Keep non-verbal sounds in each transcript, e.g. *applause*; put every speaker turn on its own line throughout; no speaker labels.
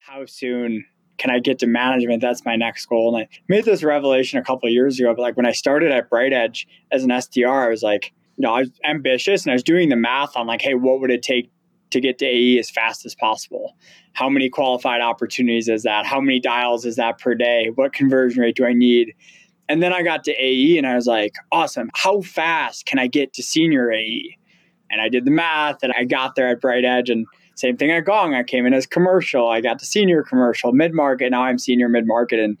how soon can I get to management? That's my next goal. And I made this revelation a couple years ago. But like when I started at BrightEdge as an SDR, I was like, you know, I was ambitious and I was doing the math on like, hey, what would it take to get to AE as fast as possible? How many qualified opportunities is that? How many dials is that per day? What conversion rate do I need? And then I got to AE and I was like, awesome. How fast can I get to senior AE? And I did the math and I got there at BrightEdge and same thing at Gong. I came in as commercial. I got to senior commercial, mid market. Now I'm senior mid market. And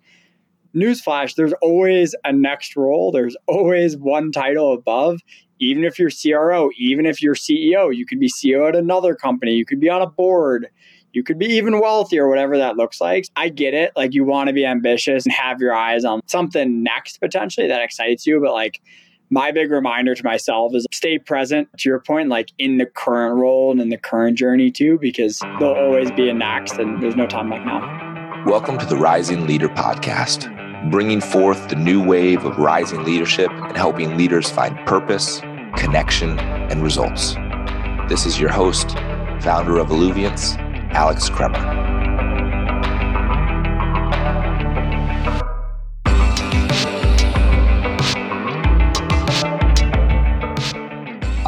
newsflash, there's always a next role. There's always one title above. Even if you're CRO, even if you're CEO, you could be CEO at another company. You could be on a board. You could be even wealthy or whatever that looks like. I get it. Like you want to be ambitious and have your eyes on something next potentially that excites you. But like my big reminder to myself is stay present to your point, like in the current role and in the current journey too, because there'll always be a next and there's no time like now.
Welcome to the Rising Leader Podcast, bringing forth the new wave of rising leadership and helping leaders find purpose, connection, and results. This is your host, founder of Alluviance, Alex Kremer.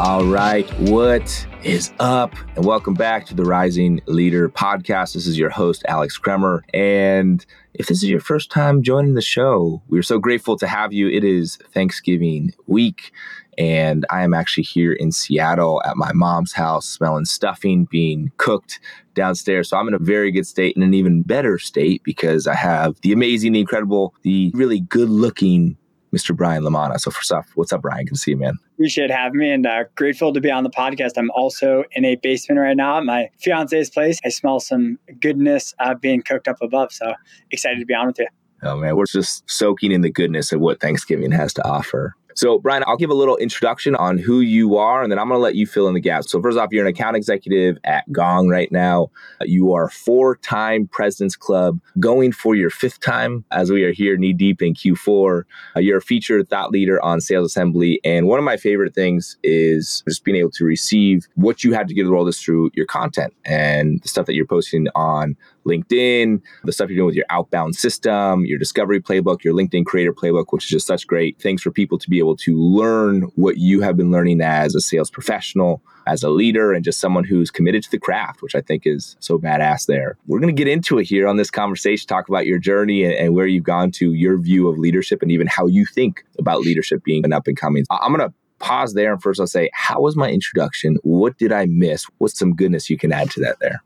All right, what is up? And welcome back to the Rising Leader podcast. This is your host, Alex Kremer. And if this is your first time joining the show, we're so grateful to have you. It is Thanksgiving week and I am actually here in Seattle at my mom's house, smelling stuffing being cooked downstairs. So I'm in a very good state and an even better state because I have the amazing, the incredible, the really good looking Mr. Brian LaManna. So first off, what's up, Brian? Good to see you, man.
Appreciate having me and uh, grateful to be on the podcast. I'm also in a basement right now at my fiance's place. I smell some goodness uh, being cooked up above. So excited to be on with you.
Oh man, we're just soaking in the goodness of what Thanksgiving has to offer. So, Brian, I'll give a little introduction on who you are, and then I'm going to let you fill in the gaps. So, first off, you're an account executive at Gong right now. You are four time President's Club, going for your fifth time as we are here knee deep in Q4. Uh, you're a featured thought leader on Sales Assembly. And one of my favorite things is just being able to receive what you had to give the world is through your content and the stuff that you're posting on LinkedIn, the stuff you're doing with your outbound system, your discovery playbook, your LinkedIn creator playbook, which is just such great things for people to be able to learn what you have been learning as a sales professional, as a leader, and just someone who's committed to the craft, which I think is so badass there. We're going to get into it here on this conversation, talk about your journey and, and where you've gone to, your view of leadership, and even how you think about leadership being an up and coming. I'm going to pause there and first I'll say, how was my introduction? What did I miss? What's some goodness you can add to that there?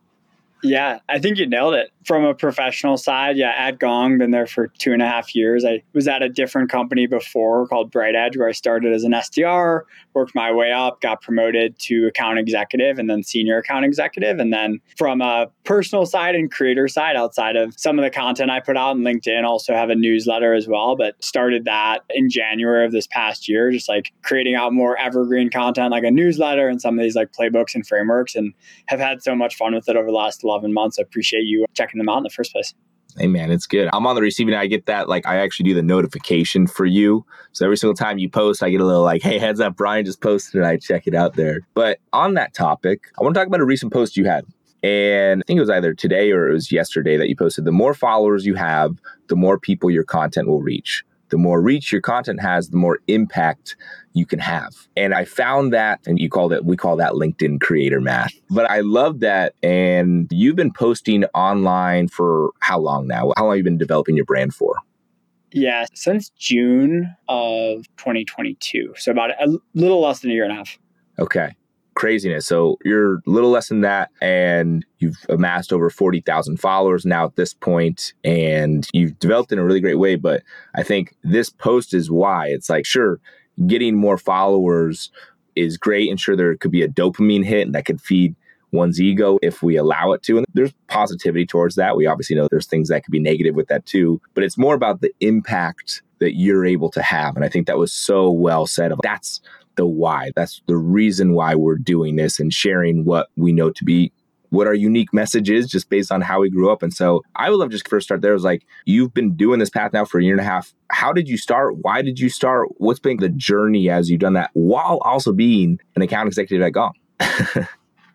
Yeah, I think you nailed it. From a professional side, yeah, at Gong, been there for two and a half years. I was at a different company before called BrightEdge, where I started as an SDR, worked my way up, got promoted to account executive and then senior account executive. And then from a personal side and creator side, outside of some of the content I put out on LinkedIn, also have a newsletter as well, but started that in January of this past year, just like creating out more evergreen content like a newsletter and some of these like playbooks and frameworks, and have had so much fun with it over the last 11 months. I appreciate you checking them out in the first place.
Hey man, it's good. I'm on the receiving. I get that. Like I actually do the notification for you. So every single time you post, I get a little like, hey, heads up, Brian just posted and I check it out there. But on that topic, I want to talk about a recent post you had. And I think it was either today or it was yesterday that you posted. The more followers you have, the more people your content will reach the more reach your content has, the more impact you can have. And I found that, and you call that, we call that LinkedIn creator math. But I love that. And you've been posting online for how long now? How long have you been developing your brand for?
Yeah, since June of 2022. So about a little less than a year and a half.
Okay craziness. So you're a little less than that, and you've amassed over 40,000 followers now at this point, and you've developed in a really great way. But I think this post is why it's like, sure, getting more followers is great, and sure, there could be a dopamine hit and that could feed one's ego if we allow it to. And there's positivity towards that. We obviously know there's things that could be negative with that too, but it's more about the impact that you're able to have. And I think that was so well said. That's the why. That's the reason why we're doing this and sharing what we know to be what our unique message is just based on how we grew up. And so I would love just first start there was like, you've been doing this path now for a year and a half. How did you start? Why did you start? What's been the journey as you've done that while also being an account executive at Gong? *laughs*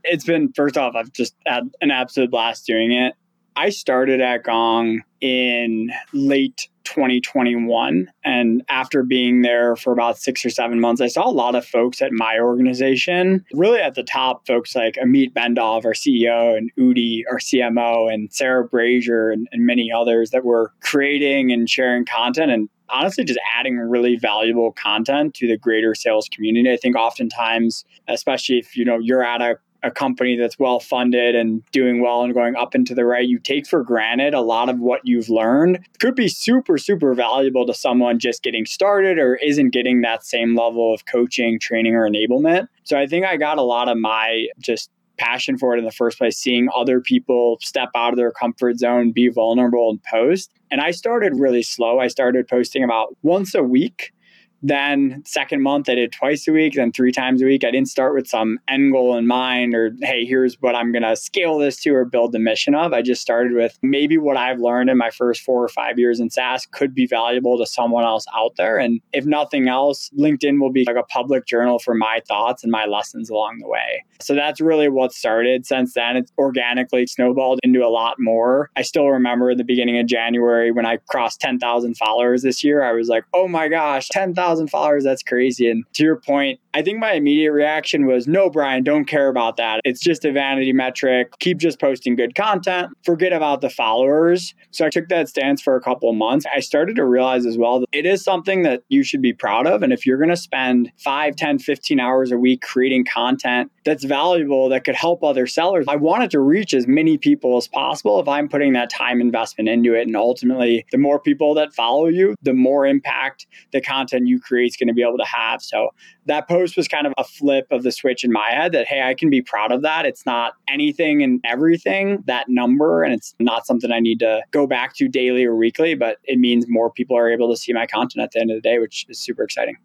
it's been, first off, I've just had an absolute blast doing it. I started at Gong in late 2021. And after being there for about six or seven months, I saw a lot of folks at my organization, really at the top, folks like Amit Bendov, our CEO, and Udi, our CMO, and Sarah Brazier, and, and many others that were creating and sharing content and honestly just adding really valuable content to the greater sales community. I think oftentimes, especially if you know you're at a a company that's well funded and doing well and going up into the right, you take for granted a lot of what you've learned could be super, super valuable to someone just getting started or isn't getting that same level of coaching, training, or enablement. So I think I got a lot of my just passion for it in the first place, seeing other people step out of their comfort zone, be vulnerable, and post. And I started really slow. I started posting about once a week then second month I did twice a week, then three times a week. I didn't start with some end goal in mind or hey, here's what I'm gonna scale this to or build the mission of. I just started with maybe what I've learned in my first four or five years in SaaS could be valuable to someone else out there. And if nothing else, LinkedIn will be like a public journal for my thoughts and my lessons along the way. So that's really what started. Since then, it's organically snowballed into a lot more. I still remember the beginning of January when I crossed 10,000 followers this year. I was like, oh my gosh, 10,000 thousand followers. That's crazy. And to your point, I think my immediate reaction was, no, Brian, don't care about that. It's just a vanity metric. Keep just posting good content. Forget about the followers. So I took that stance for a couple of months. I started to realize as well that it is something that you should be proud of. And if you're going to spend 5, 10, 15 hours a week creating content that's valuable, that could help other sellers, I want it to reach as many people as possible if I'm putting that time investment into it. And ultimately, the more people that follow you, the more impact the content you create is going to be able to have. So that post was kind of a flip of the switch in my head that, hey, I can be proud of that. It's not anything and everything, that number, and it's not something I need to go back to daily or weekly, but it means more people are able to see my content at the end of the day, which is super exciting.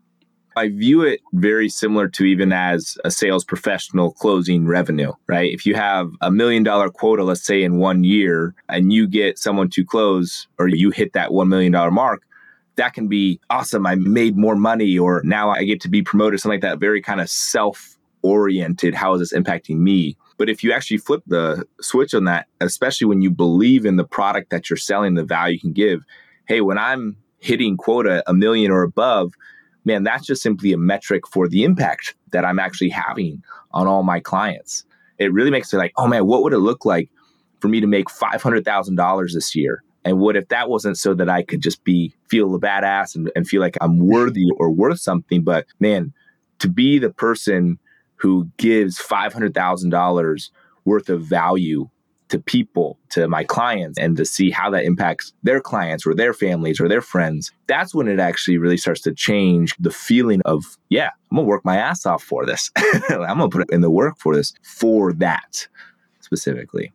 I view it very similar to even as a sales professional closing revenue, right? If you have a million dollar quota, let's say in one year, and you get someone to close or you hit that $1 million mark, that can be awesome. I made more money, or now I get to be promoted, something like that. Very kind of self oriented. How is this impacting me? But if you actually flip the switch on that, especially when you believe in the product that you're selling, the value you can give, hey, when I'm hitting quota a million or above, man, that's just simply a metric for the impact that I'm actually having on all my clients. It really makes it like, oh man, what would it look like for me to make $500,000 this year? And what if that wasn't so that I could just be feel a badass and, and feel like I'm worthy or worth something? But man, to be the person who gives $500,000 worth of value to people, to my clients, and to see how that impacts their clients or their families or their friends, that's when it actually really starts to change the feeling of, yeah, I'm gonna work my ass off for this. *laughs* I'm gonna put in the work for this, for that specifically.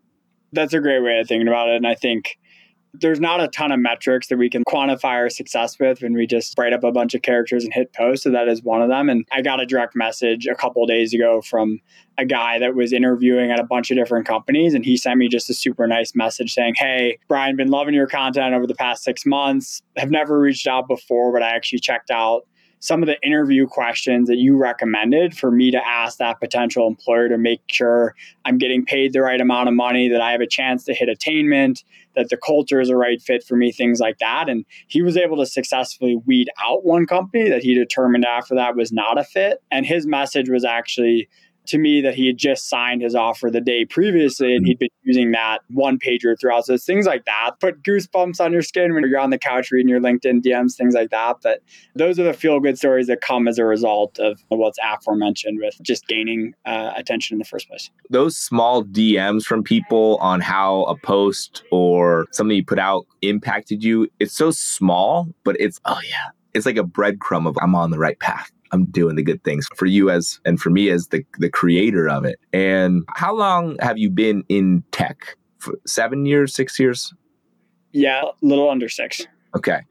That's a great way of thinking about it. And I think there's not a ton of metrics that we can quantify our success with when we just write up a bunch of characters and hit post. So that is one of them. And I got a direct message a couple days ago from a guy that was interviewing at a bunch of different companies. And he sent me just a super nice message saying, Hey, Brian, been loving your content over the past six months. Have never reached out before, but I actually checked out some of the interview questions that you recommended for me to ask that potential employer to make sure I'm getting paid the right amount of money, that I have a chance to hit attainment, that the culture is a right fit for me, things like that. And he was able to successfully weed out one company that he determined after that was not a fit. And his message was actually to me that he had just signed his offer the day previously and he'd been using that one pager throughout. So things like that put goosebumps on your skin when you're on the couch reading your LinkedIn DMs, things like that. But those are the feel good stories that come as a result of what's aforementioned with just gaining uh, attention in the first place.
Those small DMs from people on how a post or something you put out impacted you, it's so small, but it's, oh yeah, it's like a breadcrumb of I'm on the right path. I'm doing the good things for you as and for me as the the creator of it. And how long have you been in tech? For seven years, six years?
Yeah, a little under six.
Okay.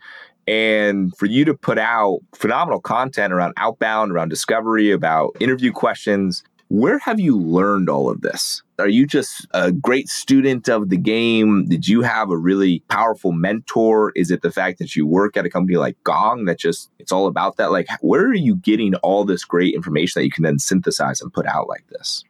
And for you to put out phenomenal content around outbound, around discovery, about interview questions, where have you learned all of this? Are you just a great student of the game? Did you have a really powerful mentor? Is it the fact that you work at a company like Gong that just it's all about that? Like, where are you getting all this great information that you can then synthesize and put out like this?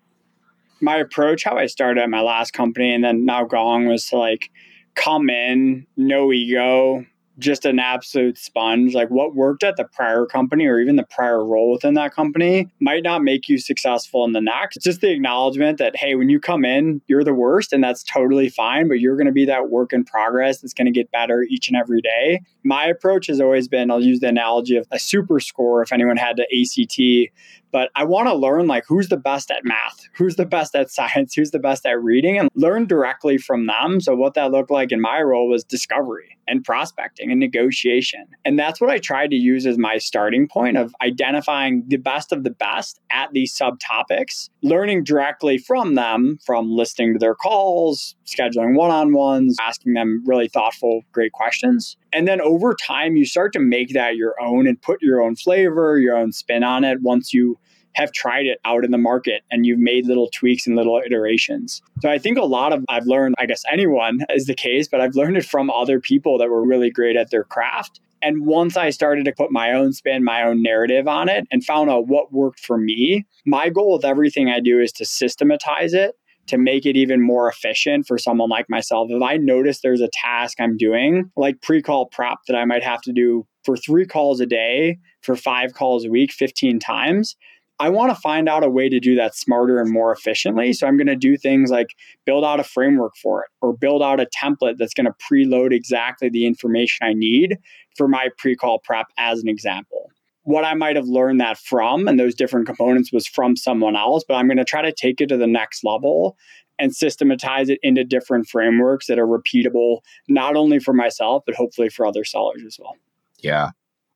my approach, how I started at my last company and then now Gong was to like come in, no ego, just an absolute sponge. Like what worked at the prior company or even the prior role within that company might not make you successful in the next. It's just the acknowledgement that, hey, when you come in, you're the worst and that's totally fine, but you're going to be that work in progress that's going to get better each and every day. My approach has always been I'll use the analogy of a super score if anyone had to ACT but I want to learn like who's the best at math, who's the best at science, who's the best at reading, and learn directly from them. So, what that looked like in my role was discovery and prospecting and negotiation. And that's what I tried to use as my starting point of identifying the best of the best at these subtopics, learning directly from them, from listening to their calls, scheduling one on ones, asking them really thoughtful, great questions. And then over time, you start to make that your own and put your own flavor, your own spin on it once you have tried it out in the market and you've made little tweaks and little iterations. So I think a lot of I've learned, I guess anyone is the case, but I've learned it from other people that were really great at their craft. And once I started to put my own spin, my own narrative on it and found out what worked for me, my goal with everything I do is to systematize it to make it even more efficient for someone like myself. If I notice there's a task I'm doing, like pre call prep that I might have to do for three calls a day, for five calls a week, 15 times, I want to find out a way to do that smarter and more efficiently. So I'm going to do things like build out a framework for it or build out a template that's going to preload exactly the information I need for my pre call prep, as an example what I might have learned that from and those different components was from someone else, but I'm going to try to take it to the next level and systematize it into different frameworks that are repeatable, not only for myself, but hopefully for other sellers as well.
Yeah.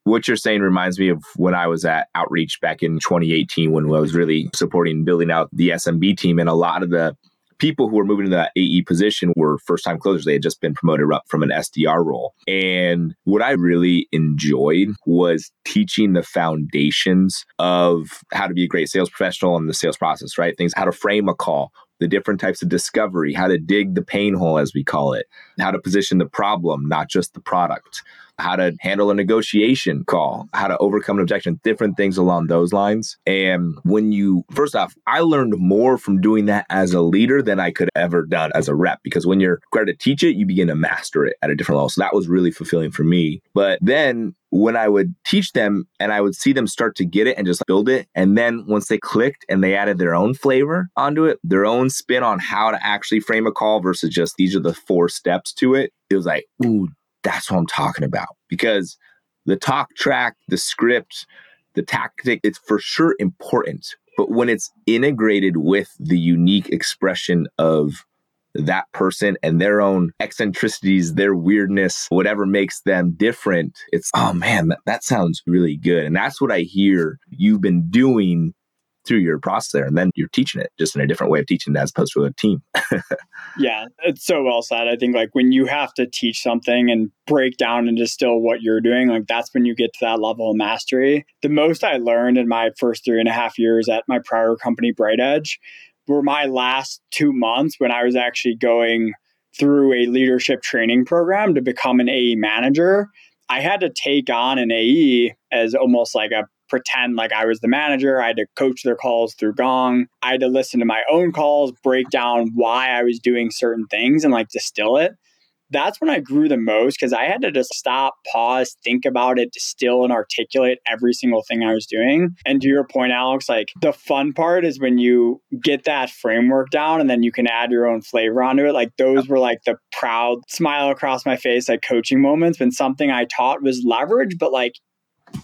What you're saying reminds me of when I was at Outreach back in 2018 when I was really supporting building out the SMB team. And a lot of the people who were moving to that AE position were first time closers. They had just been promoted up from an SDR role. And what I really enjoyed was teaching the foundations of how to be a great sales professional and the sales process, right? Things, how to frame a call, the different types of discovery, how to dig the pain hole, as we call it, how to position the problem, not just the product, how to handle a negotiation call, how to overcome an objection, different things along those lines. And when you, first off, I learned more from doing that as a leader than I could ever done as a rep because when you're required to teach it, you begin to master it at a different level. So that was really fulfilling for me. But then when I would teach them and I would see them start to get it and just build it. And then once they clicked and they added their own flavor onto it, their own spin on how to actually frame a call versus just these are the four steps to it, it was like, ooh, that's what I'm talking about. Because the talk track, the script, the tactic, it's for sure important. But when it's integrated with the unique expression of that person and their own eccentricities, their weirdness, whatever makes them different, it's, oh man, that, that sounds really good. And that's what I hear you've been doing through your process there. And then you're teaching it just in a different way of teaching it as opposed to a team. *laughs*
yeah, it's so well said. I think like when you have to teach something and break down and distill what you're doing, like that's when you get to that level of mastery. The most I learned in my first three and a half years at my prior company, BrightEdge, were my last two months when I was actually going through a leadership training program to become an AE manager. I had to take on an AE as almost like a pretend like I was the manager. I had to coach their calls through Gong. I had to listen to my own calls, break down why I was doing certain things and like distill it that's when I grew the most because I had to just stop, pause, think about it, distill and articulate every single thing I was doing. And to your point, Alex, like the fun part is when you get that framework down and then you can add your own flavor onto it. Like those were like the proud smile across my face, like coaching moments when something I taught was leverage, but like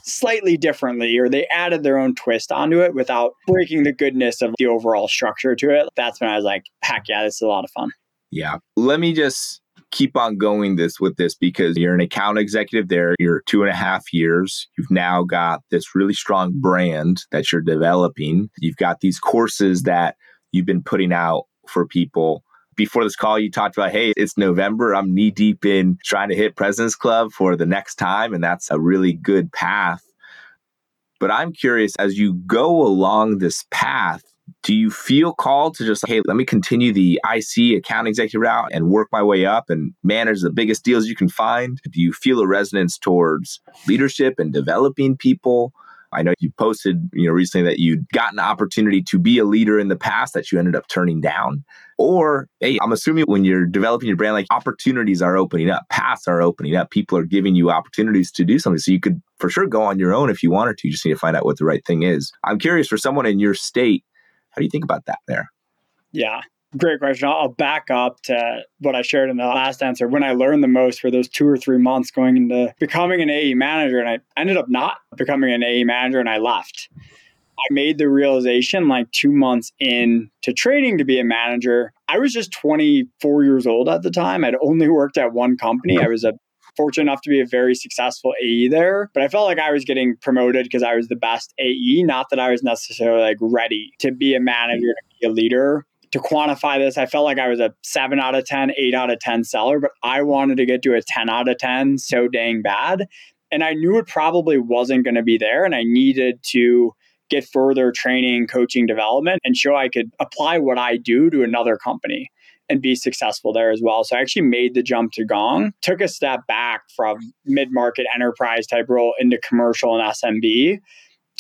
slightly differently or they added their own twist onto it without breaking the goodness of the overall structure to it. That's when I was like, heck yeah, this is a lot of fun.
Yeah. Let me just keep on going this with this because you're an account executive there. You're two and a half years. You've now got this really strong brand that you're developing. You've got these courses that you've been putting out for people. Before this call, you talked about, hey, it's November. I'm knee deep in trying to hit President's Club for the next time. And that's a really good path. But I'm curious, as you go along this path, do you feel called to just, hey, let me continue the IC account executive route and work my way up and manage the biggest deals you can find? Do you feel a resonance towards leadership and developing people? I know you posted, you know, recently that you'd gotten an opportunity to be a leader in the past that you ended up turning down. Or, hey, I'm assuming when you're developing your brand, like opportunities are opening up, paths are opening up, people are giving you opportunities to do something. So you could for sure go on your own if you wanted to. You just need to find out what the right thing is. I'm curious for someone in your state, how do you think about that there?
Yeah. Great question. I'll back up to what I shared in the last answer. When I learned the most for those two or three months going into becoming an AE manager, and I ended up not becoming an AE manager and I left. I made the realization like two months in to training to be a manager. I was just 24 years old at the time. I'd only worked at one company. I was a fortunate enough to be a very successful AE there, but I felt like I was getting promoted because I was the best AE, not that I was necessarily like ready to be a manager, to be a leader to quantify this, I felt like I was a seven out of 10, eight out of 10 seller, but I wanted to get to a 10 out of 10 so dang bad. And I knew it probably wasn't going to be there. And I needed to get further training, coaching, development, and show I could apply what I do to another company and be successful there as well. So I actually made the jump to Gong, took a step back from mid market enterprise type role into commercial and SMB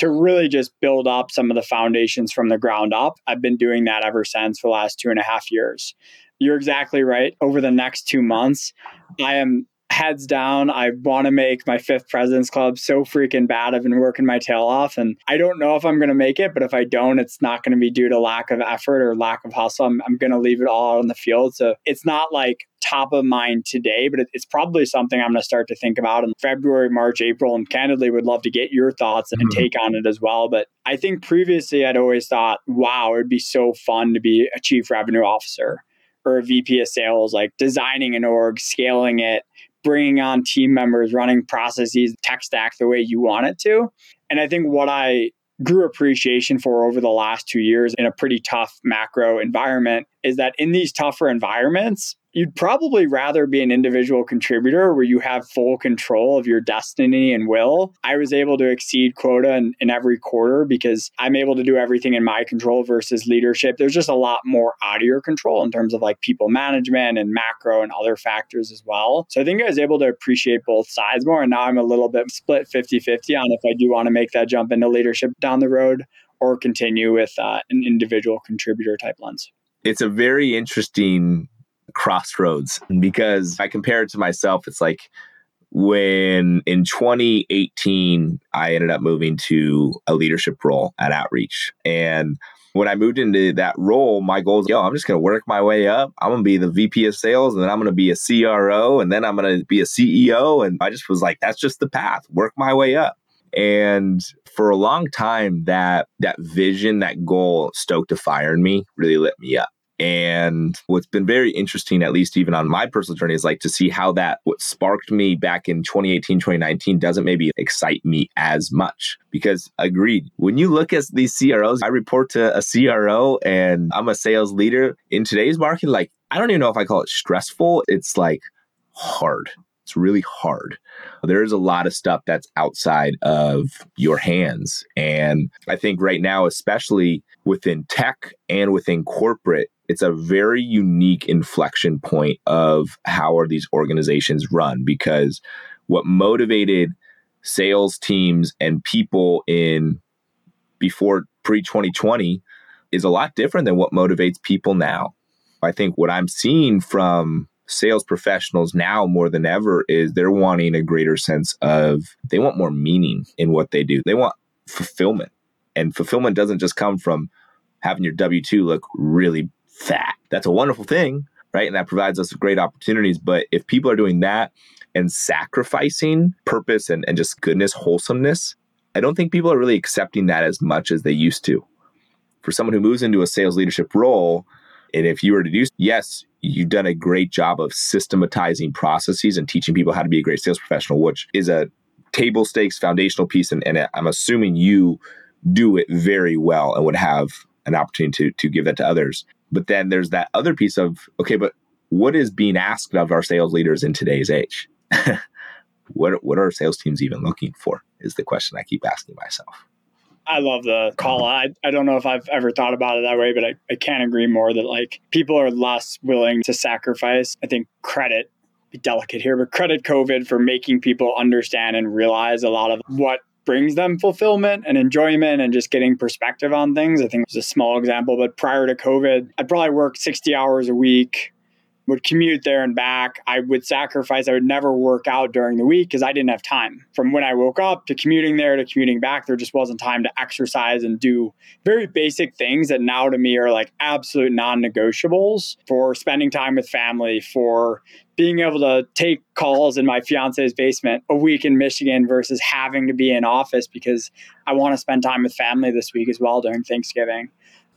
to really just build up some of the foundations from the ground up. I've been doing that ever since for the last two and a half years. You're exactly right. Over the next two months, I am heads down. I want to make my fifth President's Club so freaking bad. I've been working my tail off and I don't know if I'm going to make it, but if I don't, it's not going to be due to lack of effort or lack of hustle. I'm, I'm going to leave it all out on the field. So it's not like top of mind today, but it's probably something I'm going to start to think about in February, March, April, and candidly would love to get your thoughts and mm-hmm. take on it as well. But I think previously I'd always thought, wow, it'd be so fun to be a chief revenue officer or a VP of sales, like designing an org, scaling it, bringing on team members, running processes, tech stack the way you want it to. And I think what I grew appreciation for over the last two years in a pretty tough macro environment is that in these tougher environments, you'd probably rather be an individual contributor where you have full control of your destiny and will. I was able to exceed quota in, in, every quarter because I'm able to do everything in my control versus leadership. There's just a lot more out of your control in terms of like people management and macro and other factors as well. So I think I was able to appreciate both sides more. And now I'm a little bit split 50 50 on if I do want to make that jump into leadership down the road or continue with uh, an individual contributor type lens.
It's a very interesting crossroads because I compare it to myself, it's like when in 2018, I ended up moving to a leadership role at Outreach. And when I moved into that role, my goal is, yo, I'm just going to work my way up. I'm going to be the VP of sales and then I'm going to be a CRO and then I'm going to be a CEO. And I just was like, that's just the path, work my way up. And for a long time, that that vision, that goal stoked a fire in me, really lit me up. And what's been very interesting, at least even on my personal journey, is like to see how that what sparked me back in 2018, 2019 doesn't maybe excite me as much. Because agreed, when you look at these CROs, I report to a CRO and I'm a sales leader in today's market. Like, I don't even know if I call it stressful. It's like hard. It's really hard. There's a lot of stuff that's outside of your hands. And I think right now, especially within tech and within corporate, it's a very unique inflection point of how are these organizations run because what motivated sales teams and people in before pre 2020 is a lot different than what motivates people now. I think what I'm seeing from sales professionals now more than ever is they're wanting a greater sense of they want more meaning in what they do. They want fulfillment. And fulfillment doesn't just come from having your W 2 look really fat. That's a wonderful thing, right? And that provides us with great opportunities. But if people are doing that and sacrificing purpose and, and just goodness, wholesomeness, I don't think people are really accepting that as much as they used to. For someone who moves into a sales leadership role, and if you were to do, yes, you've done a great job of systematizing processes and teaching people how to be a great sales professional, which is a table stakes foundational piece. And, and I'm assuming you do it very well and would have an opportunity to, to give that to others. But then there's that other piece of, okay, but what is being asked of our sales leaders in today's age? *laughs* what, what are sales teams even looking for? Is the question I keep asking myself.
I love the call. I, I don't know if I've ever thought about it that way, but I, I can't agree more that like people are less willing to sacrifice. I think credit, be delicate here, but credit COVID for making people understand and realize a lot of what brings them fulfillment and enjoyment and just getting perspective on things. I think it's a small example, but prior to COVID, I'd probably work 60 hours a week would commute there and back. I would sacrifice, I would never work out during the week because I didn't have time. From when I woke up to commuting there to commuting back, there just wasn't time to exercise and do very basic things that now to me are like absolute non negotiables for spending time with family, for being able to take calls in my fiance's basement a week in Michigan versus having to be in office because I want to spend time with family this week as well during Thanksgiving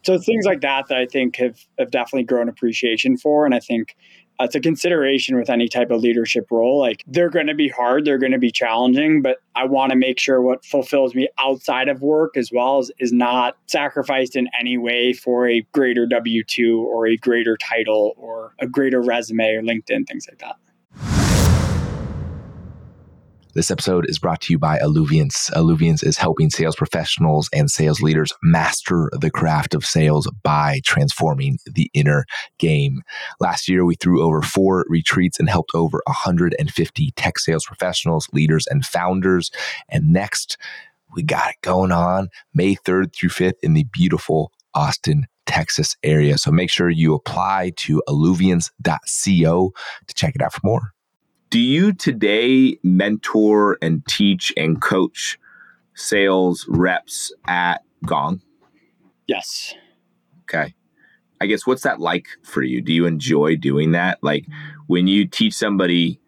so things like that that I think have, have definitely grown appreciation for. And I think uh, it's a consideration with any type of leadership role. Like they're going to be hard, they're going to be challenging, but I want to make sure what fulfills me outside of work as well as is not sacrificed in any way for a greater W 2 or a greater title or a greater resume or LinkedIn, things like that.
This episode is brought to you by Alluviance. Alluviance is helping sales professionals and sales leaders master the craft of sales by transforming the inner game. Last year, we threw over four retreats and helped over 150 tech sales professionals, leaders, and founders. And next, we got it going on May 3rd through 5th in the beautiful Austin, Texas area. So make sure you apply to alluviance.co to check it out for more. Do you today mentor and teach and coach sales reps at Gong?
Yes.
Okay. I guess what's that like for you? Do you enjoy doing that? Like when you teach somebody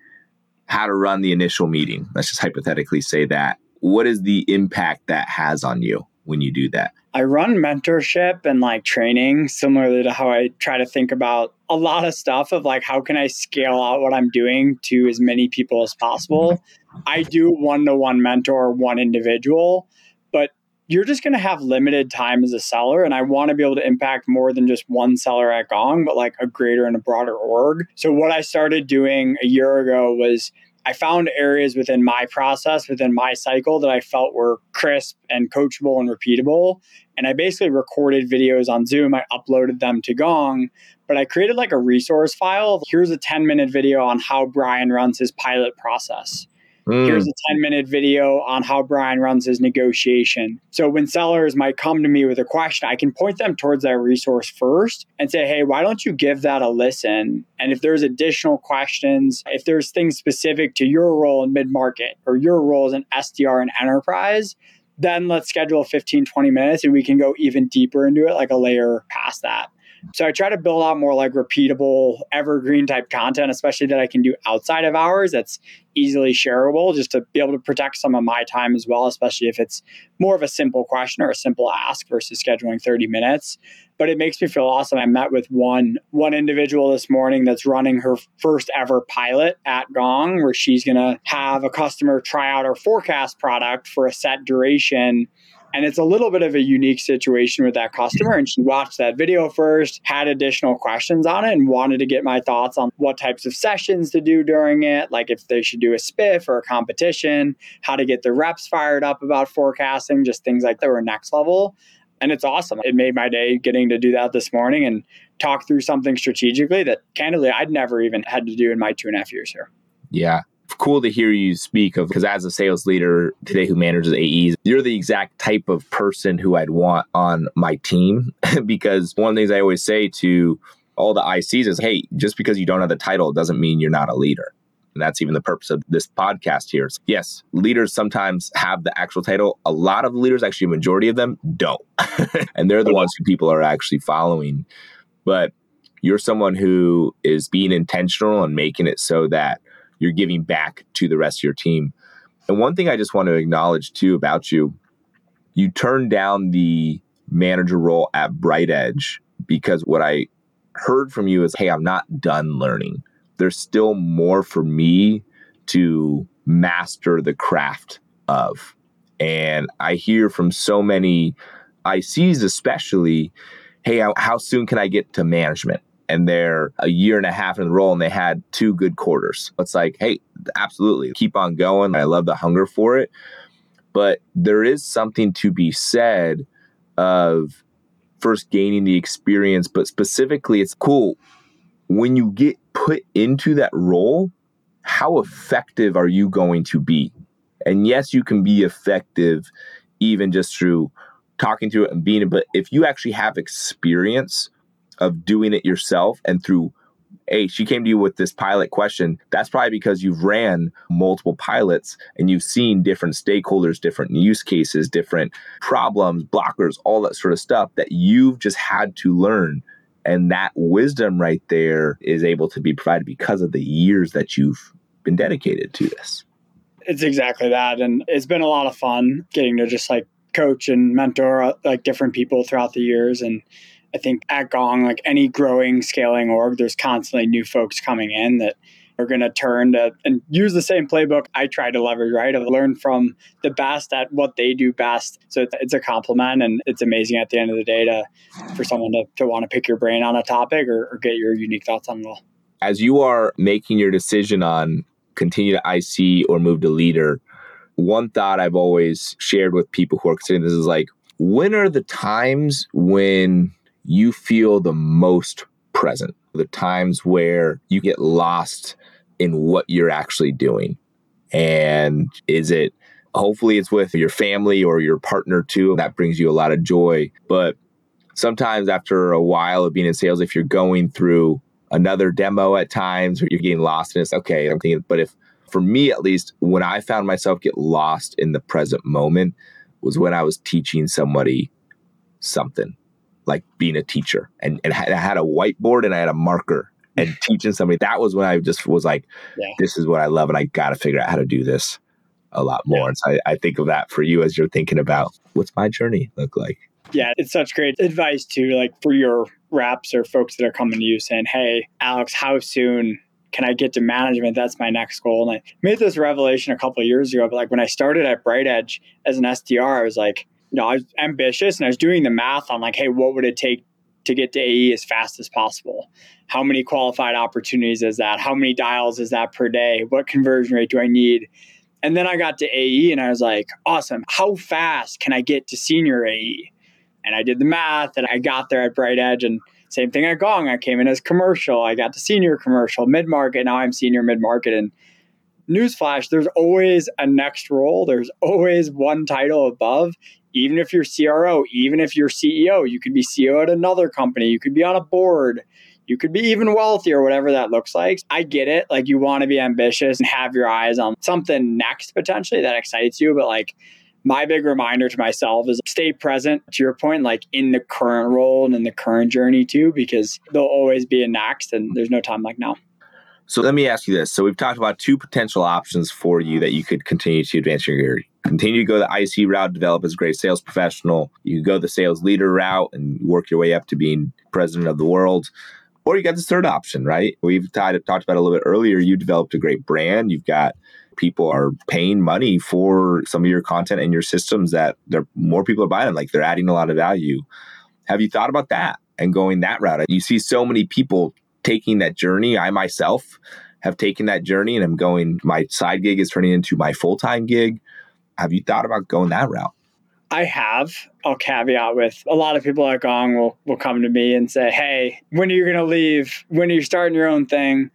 how to run the initial meeting, let's just hypothetically say that, what is the impact that has on you when you do that?
I run mentorship and like training similarly to how I try to think about a lot of stuff of like how can I scale out what I'm doing to as many people as possible. I do one to one mentor one individual, but you're just going to have limited time as a seller and I want to be able to impact more than just one seller at Gong, but like a greater and a broader org. So what I started doing a year ago was I found areas within my process, within my cycle that I felt were crisp and coachable and repeatable. And I basically recorded videos on Zoom. I uploaded them to Gong, but I created like a resource file. Here's a 10 minute video on how Brian runs his pilot process. Mm. Here's a 10 minute video on how Brian runs his negotiation. So when sellers might come to me with a question, I can point them towards that resource first and say, hey, why don't you give that a listen? And if there's additional questions, if there's things specific to your role in mid market or your role as an SDR in enterprise, then let's schedule 15, 20 minutes and we can go even deeper into it, like a layer past that. So I try to build out more like repeatable, evergreen type content, especially that I can do outside of hours that's easily shareable, just to be able to protect some of my time as well, especially if it's more of a simple question or a simple ask versus scheduling 30 minutes. But it makes me feel awesome. I met with one one individual this morning that's running her first ever pilot at Gong, where she's gonna have a customer try out our forecast product for a set duration and it's a little bit of a unique situation with that customer. And she watched that video first, had additional questions on it, and wanted to get my thoughts on what types of sessions to do during it, like if they should do a spiff or a competition, how to get the reps fired up about forecasting, just things like that were next level. And it's awesome. It made my day getting to do that this morning and talk through something strategically that candidly I'd never even had to do in my two and a half years here.
Yeah cool to hear you speak of because as a sales leader today who manages AEs, you're the exact type of person who I'd want on my team. *laughs* because one of the things I always say to all the ICs is, hey, just because you don't have the title doesn't mean you're not a leader. And that's even the purpose of this podcast here. So yes, leaders sometimes have the actual title. A lot of leaders, actually, a majority of them don't. *laughs* and they're the ones who people are actually following. But you're someone who is being intentional and making it so that you're giving back to the rest of your team. And one thing I just want to acknowledge too about you, you turned down the manager role at BrightEdge because what I heard from you is, hey, I'm not done learning. There's still more for me to master the craft of. And I hear from so many ICs, especially, hey, how soon can I get to management? And they're a year and a half in the role and they had two good quarters. It's like, hey, absolutely, keep on going. I love the hunger for it. But there is something to be said of first gaining the experience, but specifically, it's cool when you get put into that role, how effective are you going to be? And yes, you can be effective even just through talking to it and being it. But if you actually have experience of doing it yourself and through hey, she came to you with this pilot question. That's probably because you've ran multiple pilots and you've seen different stakeholders, different use cases, different problems, blockers, all that sort of stuff that you've just had to learn. And that wisdom right there is able to be provided because of the years that you've been dedicated to this.
It's exactly that. And it's been a lot of fun getting to just like coach and mentor uh, like different people throughout the years. And I think at Gong, like any growing, scaling org, there's constantly new folks coming in that are going to turn to and use the same playbook I try to leverage, right? Of learn from the best at what they do best. So it's, it's a compliment and it's amazing at the end of the day to for someone to, to want to pick your brain on a topic or, or get your unique thoughts on it all.
As you are making your decision on continue to IC or move to leader, one thought I've always shared with people who are considering this is like, when are the times when you feel the most present, the times where you get lost in what you're actually doing. And is it hopefully it's with your family or your partner too? That brings you a lot of joy. But sometimes after a while of being in sales, if you're going through another demo at times or you're getting lost in it's okay, I'm thinking, but if for me at least, when I found myself get lost in the present moment was when I was teaching somebody something like being a teacher and, and I had a whiteboard and I had a marker and *laughs* teaching somebody. That was when I just was like, yeah. this is what I love and I got to figure out how to do this a lot more. Yeah. And so I, I think of that for you as you're thinking about what's my journey look like.
Yeah, it's such great advice too, like for your reps or folks that are coming to you saying, Hey, Alex, how soon can I get to management? That's my next goal. And I made this revelation a couple years ago. But like when I started at BrightEdge as an SDR, I was like, you know, I was ambitious and I was doing the math on like, hey, what would it take to get to AE as fast as possible? How many qualified opportunities is that? How many dials is that per day? What conversion rate do I need? And then I got to AE and I was like, awesome. How fast can I get to senior AE? And I did the math and I got there at BrightEdge and same thing at Gong. I came in as commercial. I got to senior commercial, mid market. Now I'm senior mid market. And newsflash, there's always a next role. There's always one title above even if you're CRO, even if you're CEO, you could be CEO at another company, you could be on a board, you could be even wealthy or whatever that looks like. I get it. Like you want to be ambitious and have your eyes on something next potentially that excites you, but like my big reminder to myself is stay present to your point, like in the current role and in the current journey too, because there'll always be a next and there's no time like now.
So let me ask you this. So we've talked about two potential options for you that you could continue to advance your career. Continue to go the IC route, develop as a great sales professional. You go the sales leader route and work your way up to being president of the world. Or you got this third option, right? We've talked about a little bit earlier. You developed a great brand. You've got people are paying money for some of your content and your systems that there more people are buying them. Like they're adding a lot of value. Have you thought about that and going that route? You see so many people taking that journey. I myself have taken that journey and I'm going, my side gig is turning into my full time gig. Have you thought about going that route?
I have. I'll caveat with a lot of people at Gong will, will come to me and say, Hey, when are you going to leave? When are you starting your own thing?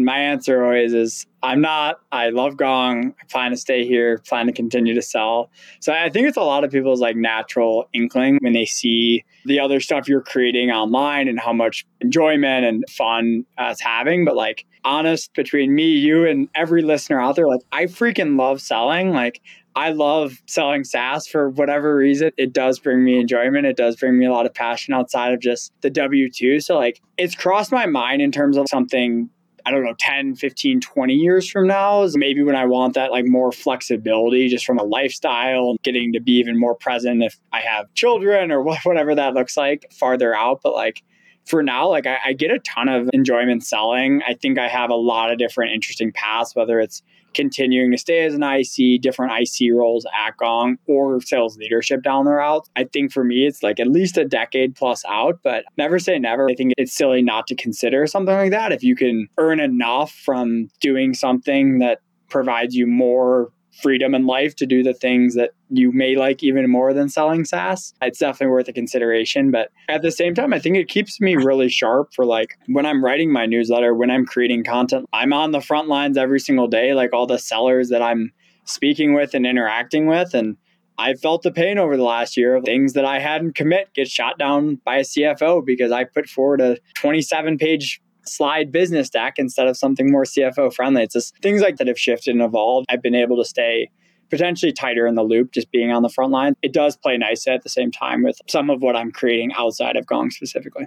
And my answer always is, I'm not. I love Gong. I plan to stay here, plan to continue to sell. So I think it's a lot of people's like natural inkling when they see the other stuff you're creating online and how much enjoyment and fun it's having. But like, honest between me, you, and every listener out there, like, I freaking love selling. Like, I love selling SaaS for whatever reason. It does bring me enjoyment. It does bring me a lot of passion outside of just the W 2. So, like, it's crossed my mind in terms of something I don't know, 10, 15, 20 years from now is maybe when I want that like more flexibility just from a lifestyle getting to be even more present if I have children or whatever that looks like farther out. But like for now, like I, I get a ton of enjoyment selling. I think I have a lot of different interesting paths, whether it's continuing to stay as an IC, different IC roles at Gong, or sales leadership down the route. I think for me, it's like at least a decade plus out, but never say never. I think it's silly not to consider something like that. If you can earn enough from doing something that provides you more freedom in life to do the things that you may like even more than selling SaaS, it's definitely worth a consideration. But at the same time, I think it keeps me really sharp for like when I'm writing my newsletter, when I'm creating content, I'm on the front lines every single day. Like all the sellers that I'm speaking with and interacting with. And I felt the pain over the last year of things that I hadn't commit get shot down by a CFO because I put forward a 27 page slide business deck instead of something more CFO friendly. It's just things like that have shifted and evolved. I've been able to stay potentially tighter in the loop just being on the front line. It does play nice at the same time with some of what I'm creating outside of Gong specifically.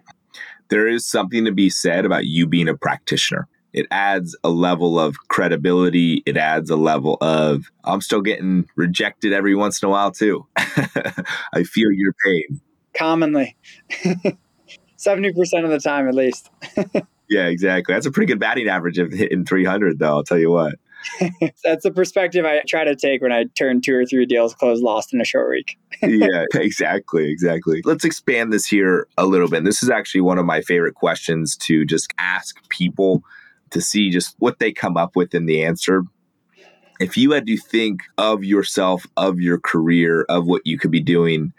There is something to be said about you being a practitioner. It adds a level of credibility. It adds a level of, I'm still getting rejected every once in a while too. *laughs* I feel your pain.
Commonly. *laughs* 70% of the time at least. *laughs*
yeah, exactly. That's a pretty good batting average of hitting 300, though. I'll tell you what. *laughs*
That's the perspective I try to take when I turn two or three deals closed lost in a short week. *laughs*
yeah, exactly, exactly. Let's expand this here a little bit. This is actually one of my favorite questions to just ask people to see just what they come up with in the answer. If you had to think of yourself, of your career, of what you could be doing,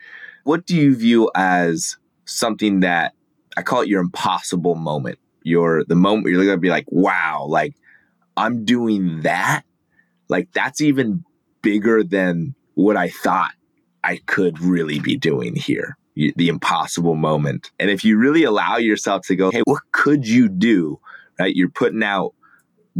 what do you view as something that I call it your impossible moment? Your the moment you're gonna be like, wow, like I'm doing that. Like that's even bigger than what I thought I could really be doing here. The impossible moment. And if you really allow yourself to go, hey, what could you do? Right? You're putting out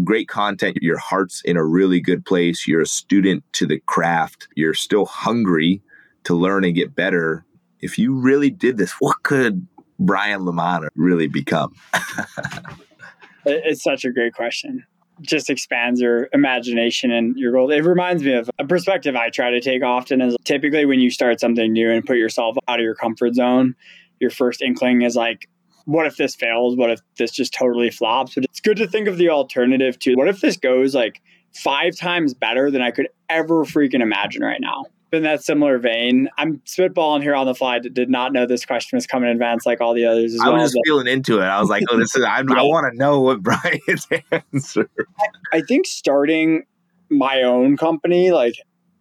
great content. Your heart's in a really good place. You're a student to the craft. You're still hungry to learn and get better. If you really did this, what could Brian LaManna really become? *laughs*
it's such a great question just expands your imagination and your goals. It reminds me of a perspective I try to take often is typically when you start something new and put yourself out of your comfort zone, your first inkling is like, what if this fails? What if this just totally flops? But it's good to think of the alternative too. What if this goes like five times better than I could ever freaking imagine right now? In that similar vein, I'm spitballing here on the fly. Did not know this question was coming in advance like all the others.
I
well,
was just but, feeling into it. I was like, oh, this is. I, I want to know what Brian's *laughs* answer.
I, I, think starting my own company, like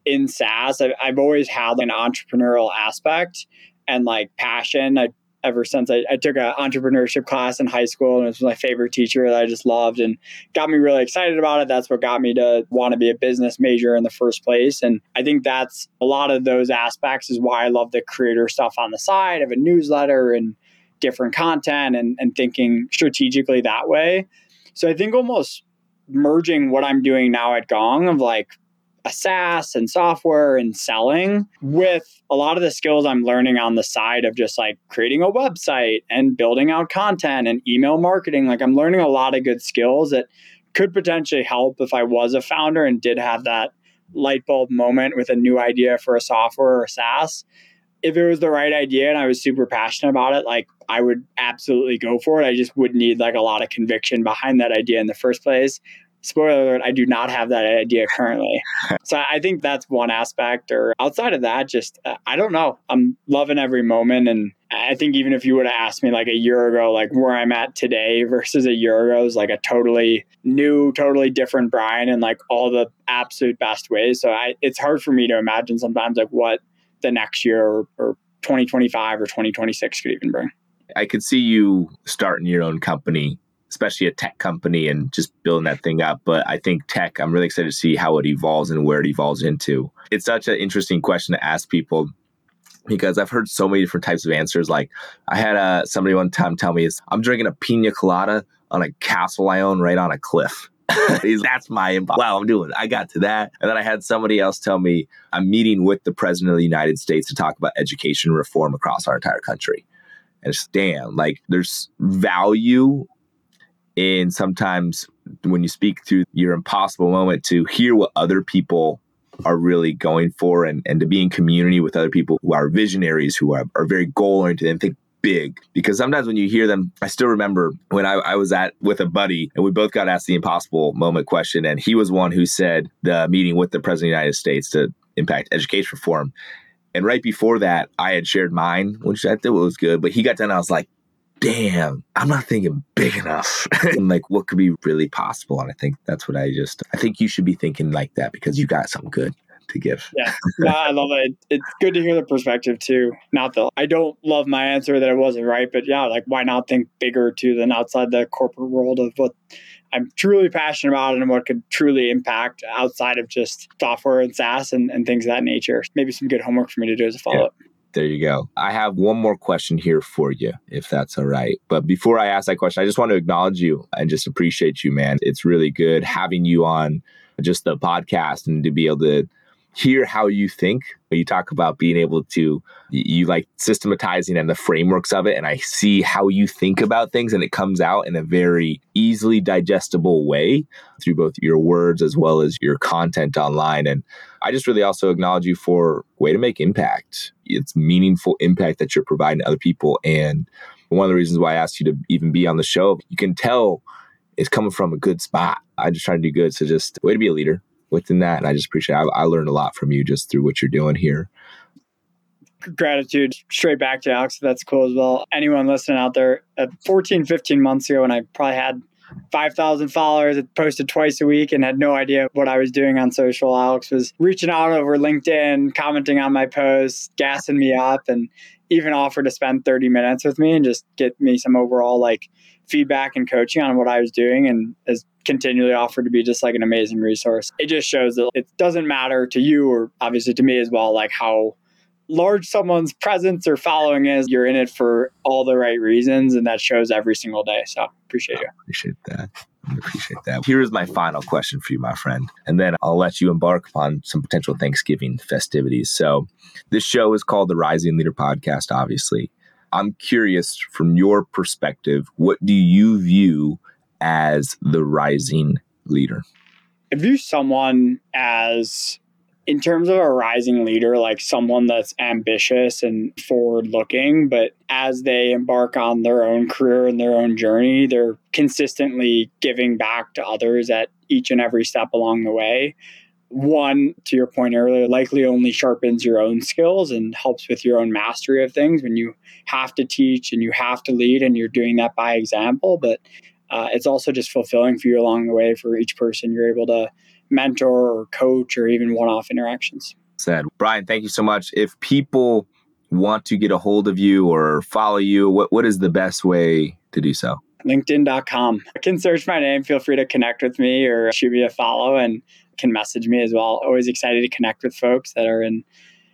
in SaaS, I've, I've always had an entrepreneurial aspect and like passion. I ever since I, I took an entrepreneurship class in high school and it was my favorite teacher that I just loved and got me really excited about it. That's what got me to want to be a business major in the first place. And I think that's a lot of those aspects is why I love the creator stuff on the side of a newsletter and different content and, and thinking strategically that way. So I think almost merging what I'm doing now at Gong of like a SaaS and software and selling with a lot of the skills I'm learning on the side of just like creating a website and building out content and email marketing. Like I'm learning a lot of good skills that could potentially help if I was a founder and did have that light bulb moment with a new idea for a software or SaaS. If it was the right idea and I was super passionate about it, like I would absolutely go for it. I just would need like a lot of conviction behind that idea in the first place spoiler alert, I do not have that idea currently. *laughs* so I think that's one aspect. Or outside of that, just uh, I don't know. I'm loving every moment. And I think even if you would have asked me like a year ago, like where I'm at today versus a year ago is like a totally new, totally different Brian in like all the absolute best ways. So I, it's hard for me to imagine sometimes like what the next year or, or 2025 or 2026 could even bring.
I could see you starting your own company especially a tech company and just building that thing up. But I think tech, I'm really excited to see how it evolves and where it evolves into. It's such an interesting question to ask people because I've heard so many different types of answers. Like I had uh, somebody one time tell me, "I'm drinking a pina colada on a castle I own right on a cliff." *laughs* That's my wow, I'm doing. It. I got to that, and then I had somebody else tell me I'm meeting with the president of the United States to talk about education reform across our entire country. And it's damn, like there's value and sometimes when you speak through your impossible moment to hear what other people are really going for and, and to be in community with other people who are visionaries, who are, are very goal oriented and think big. Because sometimes when you hear them, I still remember when I, I was at with a buddy and we both got asked the impossible moment question. And he was one who said the meeting with the president of the United States to impact education reform. And right before that, I had shared mine, which I thought was good. But he got done, I was like, damn, I'm not thinking big enough. *laughs* and like what could be really possible. And I think that's what I just I think you should be thinking like that because you got something good to give.
Yeah. No, I love it. It's good to hear the perspective too. Not that I don't love my answer that it wasn't right, but yeah, like why not think bigger too than outside the corporate world of what I'm truly passionate about and what could truly impact outside of just software and SaaS and, and things of that nature. Maybe some good homework for me to do as a follow up.
Yeah. There you go. I have one more question here for you, if that's all right. But before I ask that question, I just want to acknowledge you and just appreciate you, man. It's really good having you on just the podcast and to be able to hear how you think. You talk about being able to, you like systematizing and the frameworks of it. And I see how you think about things and it comes out in a very easily digestible way through both your words as well as your content online. And I just really also acknowledge you for way to make impact. It's meaningful impact that you're providing to other people. And one of the reasons why I asked you to even be on the show, you can tell it's coming from a good spot. I just try to do good. So just way to be a leader within that. And I just appreciate. I, I learned a lot from you just through what you're doing here
gratitude straight back to Alex. That's cool as well. Anyone listening out there, uh, 14, 15 months ago, when I probably had 5,000 followers, posted twice a week and had no idea what I was doing on social. Alex was reaching out over LinkedIn, commenting on my posts, gassing me up, and even offered to spend 30 minutes with me and just get me some overall like feedback and coaching on what I was doing and has continually offered to be just like an amazing resource. It just shows that it doesn't matter to you or obviously to me as well, like how large someone's presence or following is, you're in it for all the right reasons. And that shows every single day. So appreciate you.
appreciate that. I appreciate that. Here is my final question for you, my friend. And then I'll let you embark upon some potential Thanksgiving festivities. So, this show is called the Rising Leader Podcast, obviously. I'm curious from your perspective, what do you view as the rising leader?
I view someone as, in terms of a rising leader, like someone that's ambitious and forward looking, but as they embark on their own career and their own journey, they're consistently giving back to others at each and every step along the way one, to your point earlier, likely only sharpens your own skills and helps with your own mastery of things when you have to teach and you have to lead and you're doing that by example. But uh, it's also just fulfilling for you along the way for each person you're able to mentor or coach or even one off interactions.
Said Brian, thank you so much. If people want to get a hold of you or follow you, what, what is the best way to do so?
LinkedIn.com. I can search my name. Feel free to connect with me or shoot me a follow. And can message me as well. Always excited to connect with folks that are in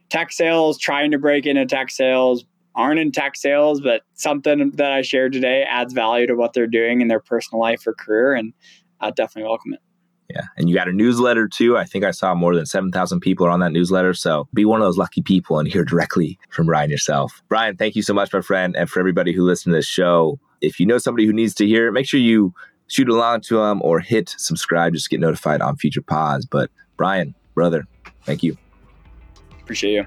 tech sales, trying to break into tech sales, aren't in tech sales, but something that I shared today adds value to what they're doing in their personal life or career. And I definitely welcome it.
Yeah. And you got a newsletter too. I think I saw more than 7,000 people are on that newsletter. So be one of those lucky people and hear directly from Brian yourself. Brian, thank you so much, my friend. And for everybody who listened to this show, if you know somebody who needs to hear it, make sure you shoot along to them or hit subscribe just to get notified on future pods. But Brian, brother, thank you.
Appreciate you.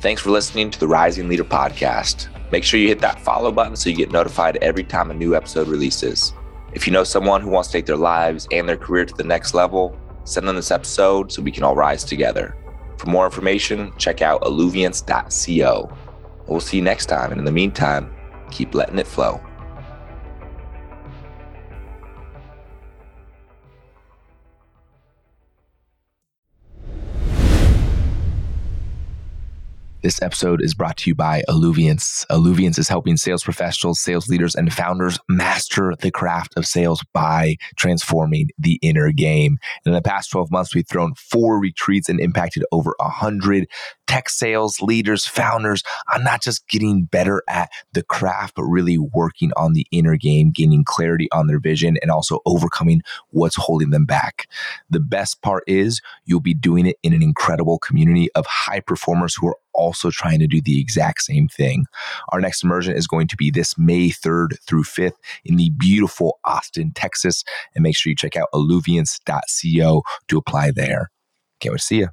Thanks for listening to the Rising Leader podcast. Make sure you hit that follow button so you get notified every time a new episode releases. If you know someone who wants to take their lives and their career to the next level, send them this episode so we can all rise together. For more information, check out alluviance.co. We'll see you next time. And in the meantime, keep letting it flow. This episode is brought to you by Alluviance. Alluviance is helping sales professionals, sales leaders, and founders master the craft of sales by transforming the inner game. In the past 12 months, we've thrown four retreats and impacted over 100 tech sales leaders, founders on not just getting better at the craft, but really working on the inner game, gaining clarity on their vision, and also overcoming what's holding them back. The best part is you'll be doing it in an incredible community of high performers who are also trying to do the exact same thing. Our next immersion is going to be this May 3rd through 5th in the beautiful Austin, Texas. And make sure you check out alluviance.co to apply there. Can't wait to see you.